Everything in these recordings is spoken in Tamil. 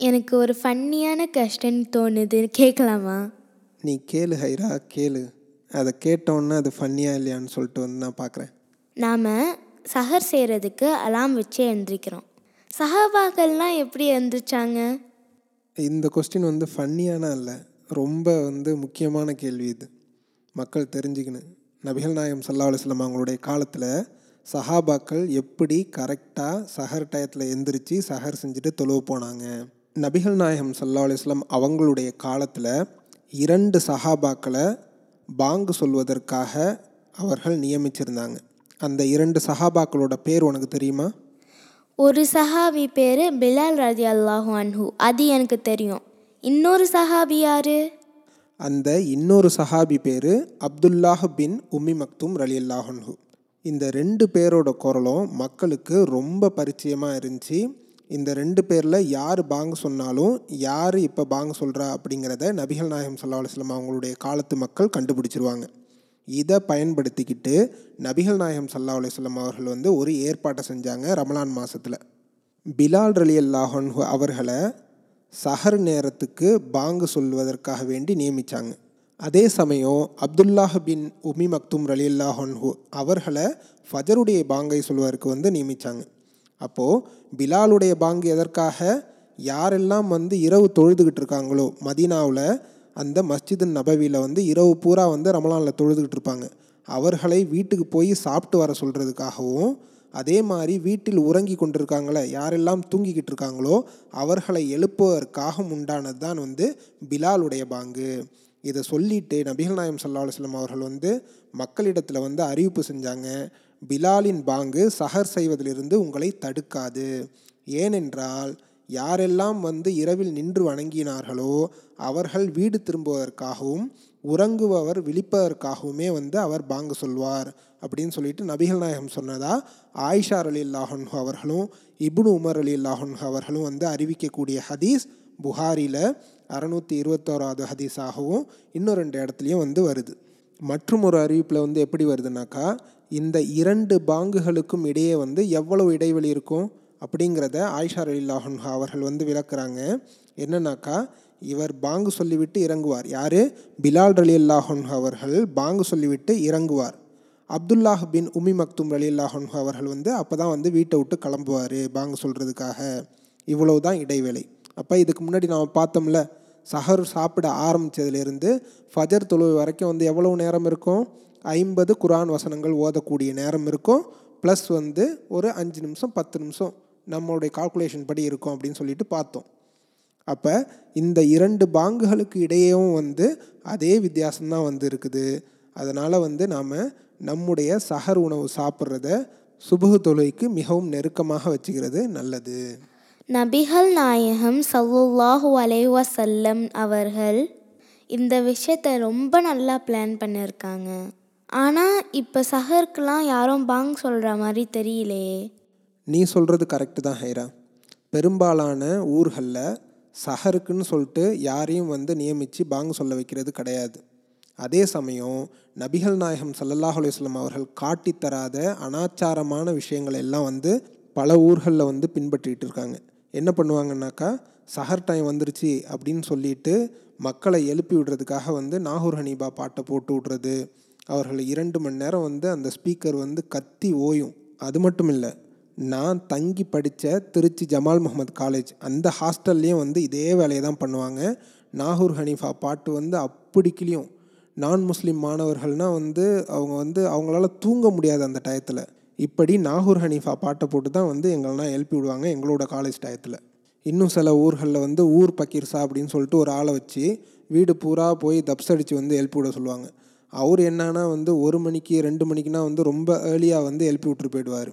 எனக்கு ஒரு ஃபன்னியான கொஸ்டின் தோணுது. கேட்கலாமா நீ கேளு ஹைரா கேளு. அதை கேட்டோன்னே அது ஃபன்னியாக இல்லையான்னு சொல்லிட்டு வந்து நான் பார்க்குறேன் நாம் சஹர் செய்கிறதுக்கு அலாம் வச்சு எழுந்திரிக்கிறோம் சஹாபாக்கள்லாம் எப்படி எழுந்திரிச்சாங்க இந்த கொஸ்டின் வந்து ஃபன்னியான இல்லை. ரொம்ப வந்து முக்கியமான கேள்வி இது. மக்கள் தெரிஞ்சுக்கணும். நபிகள் நாயம் சல்லா அலுவலம் அவங்களுடைய காலத்தில் சஹாபாக்கள் எப்படி கரெக்டாக சஹர் டயத்தில் எந்திரிச்சு சஹர் செஞ்சுட்டு தொழுவு போனாங்க? நபிகள் நாயகம் சல்லா அலுவலம் அவங்களுடைய காலத்தில் இரண்டு சஹாபாக்களை பாங்கு சொல்வதற்காக அவர்கள் நியமிச்சிருந்தாங்க. அந்த இரண்டு சஹாபாக்களோட பேர் உனக்கு தெரியுமா? ஒரு சஹாபி பேர் பிலால் ரதி அல்லாஹு அன்ஹு. அது எனக்கு தெரியும். இன்னொரு சஹாபி யாரு? அந்த இன்னொரு சஹாபி பேர் அப்துல்லாஹ் பின் உம்மி மக்தும் ரலி அல்லாஹன்ஹு இந்த ரெண்டு பேரோட குரலும் மக்களுக்கு ரொம்ப பரிச்சயமாக இருந்துச்சு. இந்த ரெண்டு பேரில் யார் பாங்கு சொன்னாலும் யார் இப்போ பாங்க சொல்கிறா அப்படிங்கிறத நபிகள் நாயகம் சல்லா அலுவலம் அவங்களுடைய காலத்து மக்கள் கண்டுபிடிச்சிருவாங்க. இதை பயன்படுத்திக்கிட்டு நபிகள் நாயகம் சல்லா அலுவலம் அவர்கள் வந்து ஒரு ஏற்பாட்டை செஞ்சாங்க ரமலான் மாதத்தில் பிலால் ரலி அல்லாஹன் அவர்களை சஹர் நேரத்துக்கு பாங்கு சொல்வதற்காக வேண்டி நியமித்தாங்க அதே சமயம் அப்துல்லாஹ் பின் உமி மக்தும் ரலி அல்லாஹன்ஹு அவர்களை ஃபஜருடைய பாங்கை சொல்வதற்கு வந்து நியமித்தாங்க அப்போது பிலாலுடைய பாங்கு எதற்காக யாரெல்லாம் வந்து இரவு தொழுதுகிட்டு இருக்காங்களோ மதீனாவில் அந்த மஸ்ஜிது நபவியில் வந்து இரவு பூரா வந்து ரமலானில் தொழுதுகிட்டு இருப்பாங்க. அவர்களை வீட்டுக்கு போய் சாப்பிட்டு வர சொல்கிறதுக்காகவும் அதே மாதிரி வீட்டில் உறங்கி கொண்டிருக்காங்களே யாரெல்லாம் தூங்கிக்கிட்டு இருக்காங்களோ அவர்களை எழுப்புவதற்காக உண்டானது தான் வந்து பிலாலுடைய பாங்கு. இதை சொல்லிட்டு நபிகள் நாயம் சல்லா அலுவலம் அவர்கள் வந்து மக்களிடத்தில் வந்து அறிவிப்பு செஞ்சாங்க. பிலாலின் பாங்கு சஹர் செய்வதிலிருந்து உங்களை தடுக்காது. ஏனென்றால் யாரெல்லாம் வந்து இரவில் நின்று வணங்கினார்களோ அவர்கள் வீடு திரும்புவதற்காகவும் உறங்குபவர் விழிப்பதற்காகவுமே வந்து அவர் பாங்கு சொல்வார். அப்படின்னு சொல்லிட்டு நபிகள் நாயகம் சொன்னதா? ஆயிஷார் அலி அல்லாஹன்ஹு அவர்களும் இப்னு உமர் அலி அல்லாஹன்ஹு அவர்களும் வந்து அறிவிக்கக்கூடிய ஹதீஸ் புகாரியில் அறநூற்றி இருபத்தோராவது ஹதீஸாகவும் இன்னும் ரெண்டு இடத்துலையும் வந்து வருது. மற்றும் ஒரு அறிவிப்பில் வந்து எப்படி வருதுனாக்கா இந்த இரண்டு பாங்குகளுக்கும் இடையே வந்து எவ்வளவு இடைவெளி இருக்கும் அப்படிங்கிறத ஆயிஷா அலில்லாஹன்ஹா அவர்கள் வந்து விளக்குறாங்க. என்னன்னாக்கா இவர் பாங்கு சொல்லிவிட்டு இறங்குவார். யார்? பிலால் அலி அல்லாஹன்ஹா அவர்கள் பாங்கு சொல்லிவிட்டு இறங்குவார். அப்துல்லாஹ் பின் உமி மக்தும் அலி அல்லாஹன்ஹா அவர்கள் வந்து அப்போ தான் வந்து வீட்டை விட்டு கிளம்புவார் பாங்கு சொல்கிறதுக்காக இவ்வளவு தான் இடைவேளை. அப்போ இதுக்கு முன்னாடி நாம் பார்த்தோம்ல சஹர் சாப்பிட ஆரம்பித்ததுலேருந்து ஃபஜர் தொழுவு வரைக்கும் வந்து எவ்வளவு நேரம் இருக்கும்? ஐம்பது குரான் வசனங்கள் ஓதக்கூடிய நேரம் இருக்கும். ப்ளஸ் வந்து ஒரு அஞ்சு நிமிஷம் பத்து நிமிஷம் நம்மளுடைய கால்குலேஷன் படி இருக்கும் அப்படின்னு சொல்லிட்டு பார்த்தோம். அப்போ இந்த இரண்டு பாங்குகளுக்கு இடையேவும் வந்து அதே வித்தியாசம்தான் வந்து இருக்குது. அதனால் வந்து நாம் நம்முடைய சஹர் உணவு சாப்பிட்றத சுபுகு தொழுகைக்கு மிகவும் நெருக்கமாக வச்சுக்கிறது நல்லது. நபிகள் நாயகம் சல்லுல்லாஹு அலைவசல்லம் அவர்கள் இந்த விஷயத்தை ரொம்ப நல்லா பிளான் பண்ணியிருக்காங்க. ஆனால் இப்போ சஹருக்கெலாம் யாரும் பாங் சொல்கிற மாதிரி தெரியலையே. நீ சொல்கிறது கரெக்டு தான் ஹைரா. பெரும்பாலான ஊர்களில் சஹருக்குன்னு சொல்லிட்டு யாரையும் வந்து நியமித்து பாங் சொல்ல வைக்கிறது கிடையாது. அதே சமயம் நபிகள் நாயகம் சல்லல்லாஹ் அலுவலம் அவர்கள் காட்டித்தராத அனாச்சாரமான விஷயங்கள் எல்லாம் வந்து பல ஊர்களில் வந்து பின்பற்றிட்டு இருக்காங்க. என்ன பண்ணுவாங்கன்னாக்கா சஹர் டைம் வந்துருச்சு அப்படின்னு சொல்லிட்டு மக்களை எழுப்பி விடுறதுக்காக வந்து நாகூர் ஹனீபா பாட்டை போட்டு விட்றது. அவர்கள் இரண்டு மணி நேரம் வந்து அந்த ஸ்பீக்கர் வந்து கத்தி ஓயும். அது மட்டும் இல்லை நான் தங்கி படித்த திருச்சி ஜமால் முகமது காலேஜ் அந்த ஹாஸ்டல்லையும் வந்து இதே வேலையை தான் பண்ணுவாங்க. நாகூர் ஹனீஃபா பாட்டு வந்து அப்படி கிளியும் நான் முஸ்லீம் மாணவர்கள்னால் வந்து அவங்க வந்து அவங்களால தூங்க முடியாது அந்த டயத்தில் இப்படி நாகூர் ஹனீஃபா பாட்டை போட்டு தான் வந்து எங்களெலாம் எழுப்பி விடுவாங்க எங்களோட காலேஜ் டயத்தில் இன்னும் சில ஊர்களில் வந்து ஊர் பக்கீர்ஸா அப்படின்னு சொல்லிட்டு ஒரு ஆளை வச்சு வீடு பூரா போய் தப்ஸ் அடித்து வந்து எழுப்பி விட சொல்லுவாங்க. அவர் என்னன்னா வந்து ஒரு மணிக்கு ரெண்டு மணிக்குனா வந்து ரொம்ப ஏர்லியாக வந்து எழுப்பி விட்டுட்டு போயிடுவார்.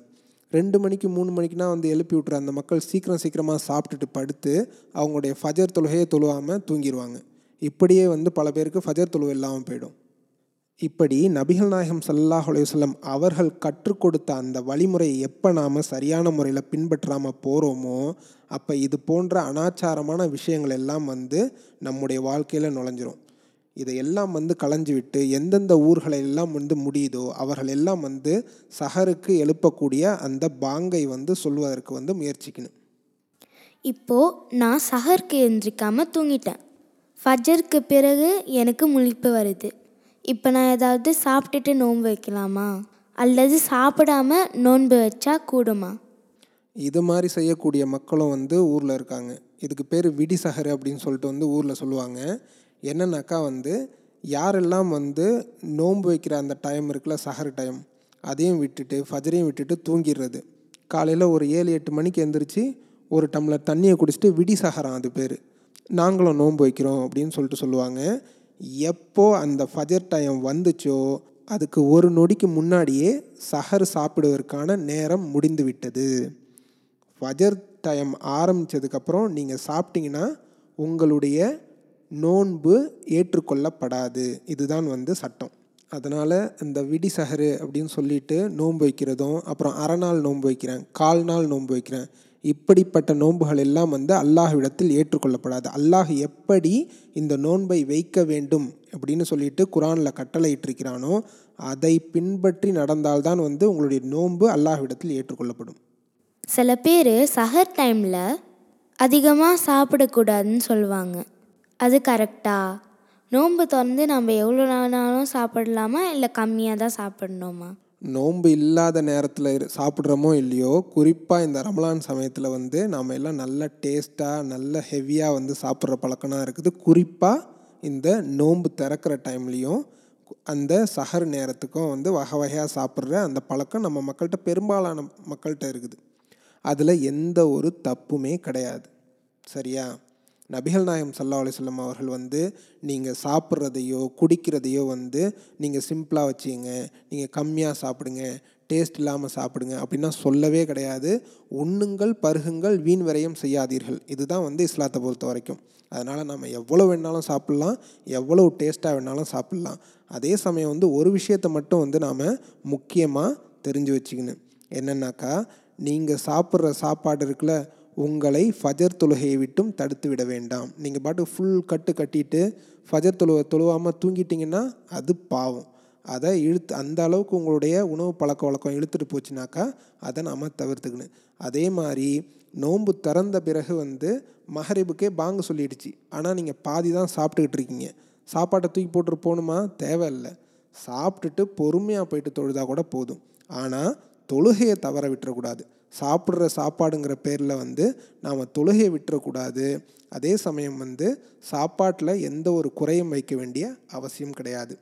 ரெண்டு மணிக்கு மூணு மணிக்குனா வந்து எழுப்பி விட்டுற அந்த மக்கள் சீக்கிரம் சீக்கிரமாக சாப்பிட்டுட்டு படுத்து அவங்களுடைய ஃபஜர் தொழுகையை தொழுவாமல் தூங்கிடுவாங்க இப்படியே வந்து பல பேருக்கு ஃபஜர் தொழுவு இல்லாமல் போயிடும். இப்படி நபிகள் நாயகம் சல்லாஹ் அலையுஸ்லம் அவர்கள் கற்றுக் கொடுத்த அந்த வழிமுறையை எப்போ நாம் சரியான முறையில் பின்பற்றாமல் போகிறோமோ அப்போ இது போன்ற அனாச்சாரமான விஷயங்கள் எல்லாம் வந்து நம்முடைய வாழ்க்கையில் நுழைஞ்சிரும். இதையெல்லாம் வந்து களைஞ்சு விட்டு எந்தெந்த ஊர்களை எல்லாம் வந்து முடியுதோ அவர்கள் எல்லாம் வந்து சஹருக்கு எழுப்பக்கூடிய அந்த பாங்கை வந்து சொல்வதற்கு வந்து முயற்சிக்கணும். இப்போது நான் சஹருக்கு எந்திரிக்காமல் தூங்கிட்டேன். ஃபஜருக்கு பிறகு எனக்கு முழிப்பு வருது. இப்போ நான் ஏதாவது சாப்பிட்டுட்டு நோன்பு வைக்கலாமா? அல்லது சாப்பிடாம நோன்பு வச்சா கூடுமா? இது மாதிரி செய்யக்கூடிய மக்களும் வந்து ஊரில் இருக்காங்க. இதுக்கு பேர் விடி சஹர் அப்படின்னு சொல்லிட்டு வந்து ஊரில் சொல்லுவாங்க. என்னன்னாக்கா வந்து யாரெல்லாம் வந்து நோன்பு வைக்கிற அந்த டைம் இருக்குல்ல சஹர் டைம் அதையும் விட்டுட்டு ஃபஜரையும் விட்டுட்டு தூங்கிடுறது. காலையில் ஒரு ஏழு எட்டு மணிக்கு எந்திரிச்சு ஒரு டம்ளர் தண்ணியை குடிச்சிட்டு விடி சஹரான் அது பேர். நாங்களும் நோன்பு வைக்கிறோம் அப்படின்னு சொல்லிட்டு சொல்லுவாங்க. எப்போ அந்த ஃபஜர் டைம் வந்துச்சோ அதுக்கு ஒரு நொடிக்கு முன்னாடியே சஹர் சாப்பிடுவதற்கான நேரம் முடிந்து விட்டது ஃபஜர் டைம் ஆரம்பித்ததுக்கப்புறம் நீங்கள் சாப்பிட்டீங்கன்னா உங்களுடைய நோன்பு ஏற்றுக்கொள்ளப்படாது. இதுதான் வந்து சட்டம். அதனால் இந்த விடி சஹரு அப்படின்னு சொல்லிட்டு நோன்பு வைக்கிறதும் அப்புறம் அரை நாள் நோன்பு வைக்கிறேன் கால் நாள் நோன்பு வைக்கிறேன் இப்படிப்பட்ட நோன்புகள் எல்லாம் வந்து அல்லாஹ்விடத்தில் ஏற்றுக்கொள்ளப்படாது. அல்லாஹ் எப்படி இந்த நோன்பை வைக்க வேண்டும் அப்படின்னு சொல்லிட்டு குரானில் கட்டளையிட்டிருக்கிறானோ அதை பின்பற்றி நடந்தால்தான் வந்து உங்களுடைய நோன்பு அல்லாஹ்விடத்தில் ஏற்றுக்கொள்ளப்படும். சில பேர் சஹர் டைமில் அதிகமாக சாப்பிடக்கூடாதுன்னு சொல்லுவாங்க. அது கரெக்டா? நோன்பு திறந்து நம்ம எவ்வளோ நாளும் சாப்பிடலாமா? இல்லை கம்மியாக தான் சாப்பிடணுமா? நோன்பு இல்லாத நேரத்தில் இரு சாப்பிட்றோமோ இல்லையோ குறிப்பாக இந்த ரமலான் சமயத்தில் வந்து நாம் எல்லாம் நல்ல டேஸ்ட்டாக நல்ல ஹெவியாக வந்து சாப்பிட்ற பழக்கம்லாம் இருக்குது. குறிப்பாக இந்த நோன்பு திறக்கிற டைம்லேயும் அந்த சஹர் நேரத்துக்கும் வந்து வகை வகையாக சாப்பிட்ற அந்த பழக்கம் நம்ம மக்கள்கிட்ட பெரும்பாலான மக்கள்கிட்ட இருக்குது. அதில் எந்த ஒரு தப்புமே கிடையாது. சரியா? நபிகள் நாயம் சல்லா அலிஸ்லாம் அவர்கள் வந்து நீங்கள் சாப்பிட்றதையோ குடிக்கிறதையோ வந்து நீங்கள் சிம்பிளாக வச்சுங்க நீங்கள் கம்மியாக சாப்பிடுங்க. டேஸ்ட் இல்லாமல் சாப்பிடுங்க அப்படின்னா சொல்லவே கிடையாது. உண்ணுங்கள் பருகுங்கள் வீண் விரயம் செய்யாதீர்கள். இதுதான் வந்து இஸ்லாத்தை பொறுத்த வரைக்கும். அதனால் நம்ம எவ்வளோ வேணாலும் சாப்பிட்லாம் எவ்வளோ டேஸ்ட்டாக வேணாலும் சாப்பிட்லாம். அதே சமயம் வந்து ஒரு விஷயத்தை மட்டும் வந்து நாம் முக்கியமாக தெரிஞ்சு வச்சுக்கணும். என்னென்னாக்கா நீங்கள் சாப்பிட்ற சாப்பாடு இருக்குல்ல உங்களை ஃபஜர் தொழுகையை விட்டும் தடுத்து விட வேண்டாம். நீங்கள் பாட்டு ஃபுல் கட்டு கட்டிட்டு ஃபஜர் தொழுவ தொழுவாமல் தூங்கிட்டிங்கன்னா அது பாவம். அதை இழுத்து அந்த அளவுக்கு உங்களுடைய உணவு பழக்க வழக்கம் இழுத்துட்டு போச்சுனாக்கா அதை நாம் தவிர்த்துக்கணும். அதே மாதிரி நோன்பு திறந்த பிறகு வந்து மஹரிபுக்கே பாங்கு சொல்லிடுச்சு. ஆனால் நீங்கள் பாதி தான் சாப்பிட்டுக்கிட்டு இருக்கீங்க. சாப்பாட்டை தூக்கி போட்டு போகணுமா? தேவையில்லை. சாப்பிட்டுட்டு பொறுமையாக போயிட்டு தொழுதா கூட போதும். ஆனால் தொழுகையை தவற விட்டுறக்கூடாது. சாப்பிட்ற சாப்பாடுங்கிற பேரில் வந்து நாம் தொழுகையை விட்டுறக்கூடாது. அதே சமயம் வந்து சாப்பாட்டில் எந்த ஒரு குறையும் வைக்க வேண்டிய அவசியம் கிடையாது.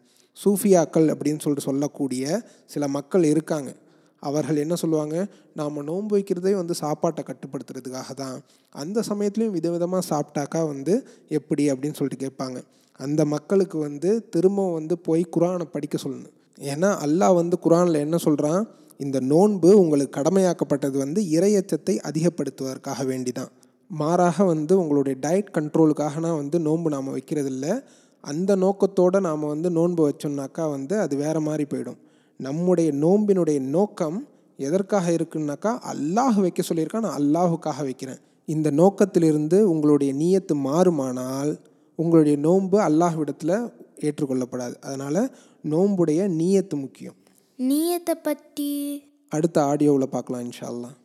சூஃபியாக்கள் அப்படின்னு சொல்லிட்டு சொல்லக்கூடிய சில மக்கள் இருக்காங்க. அவர்கள் என்ன சொல்லுவாங்க? நாம் நோன்பு வைக்கிறதே வந்து சாப்பாட்டை கட்டுப்படுத்துறதுக்காக தான். அந்த சமயத்துலேயும் விதவிதமாக சாப்பிட்டாக்கா வந்து எப்படி அப்படின்னு சொல்லிட்டு கேட்பாங்க. அந்த மக்களுக்கு வந்து திரும்ப வந்து போய் குரானை படிக்க சொல்லணும். ஏன்னா அல்லாஹ் வந்து குரானில் என்ன சொல்கிறான் இந்த நோன்பு உங்களுக்கு கடமையாக்கப்பட்டது வந்து இரையச்சத்தை அதிகப்படுத்துவதற்காக வேண்டி தான் மாறாக வந்து உங்களுடைய டயட் கண்ட்ரோலுக்காகனா வந்து நோன்பு நாம் வைக்கிறதில்ல. அந்த நோக்கத்தோடு நாம் வந்து நோன்பு வச்சோம்னாக்கா வந்து அது வேறு மாதிரி போயிடும். நம்முடைய நோன்பினுடைய நோக்கம் எதற்காக இருக்குன்னாக்கா அல்லாஹ் வைக்க சொல்லியிருக்கான் நான் அல்லாஹுக்காக வைக்கிறேன். இந்த நோக்கத்திலிருந்து உங்களுடைய நீயத்து மாறுமானால் உங்களுடைய நோன்பு அல்லாஹ்விடத்தில் ஏற்றுக்கொள்ளப்படாது. அதனால் நோன்புடைய நீயத்து முக்கியம். நீயத்தை பற்றி அடுத்த ஆடியோவில் பார்க்கலாம் இன்ஷால்லாம்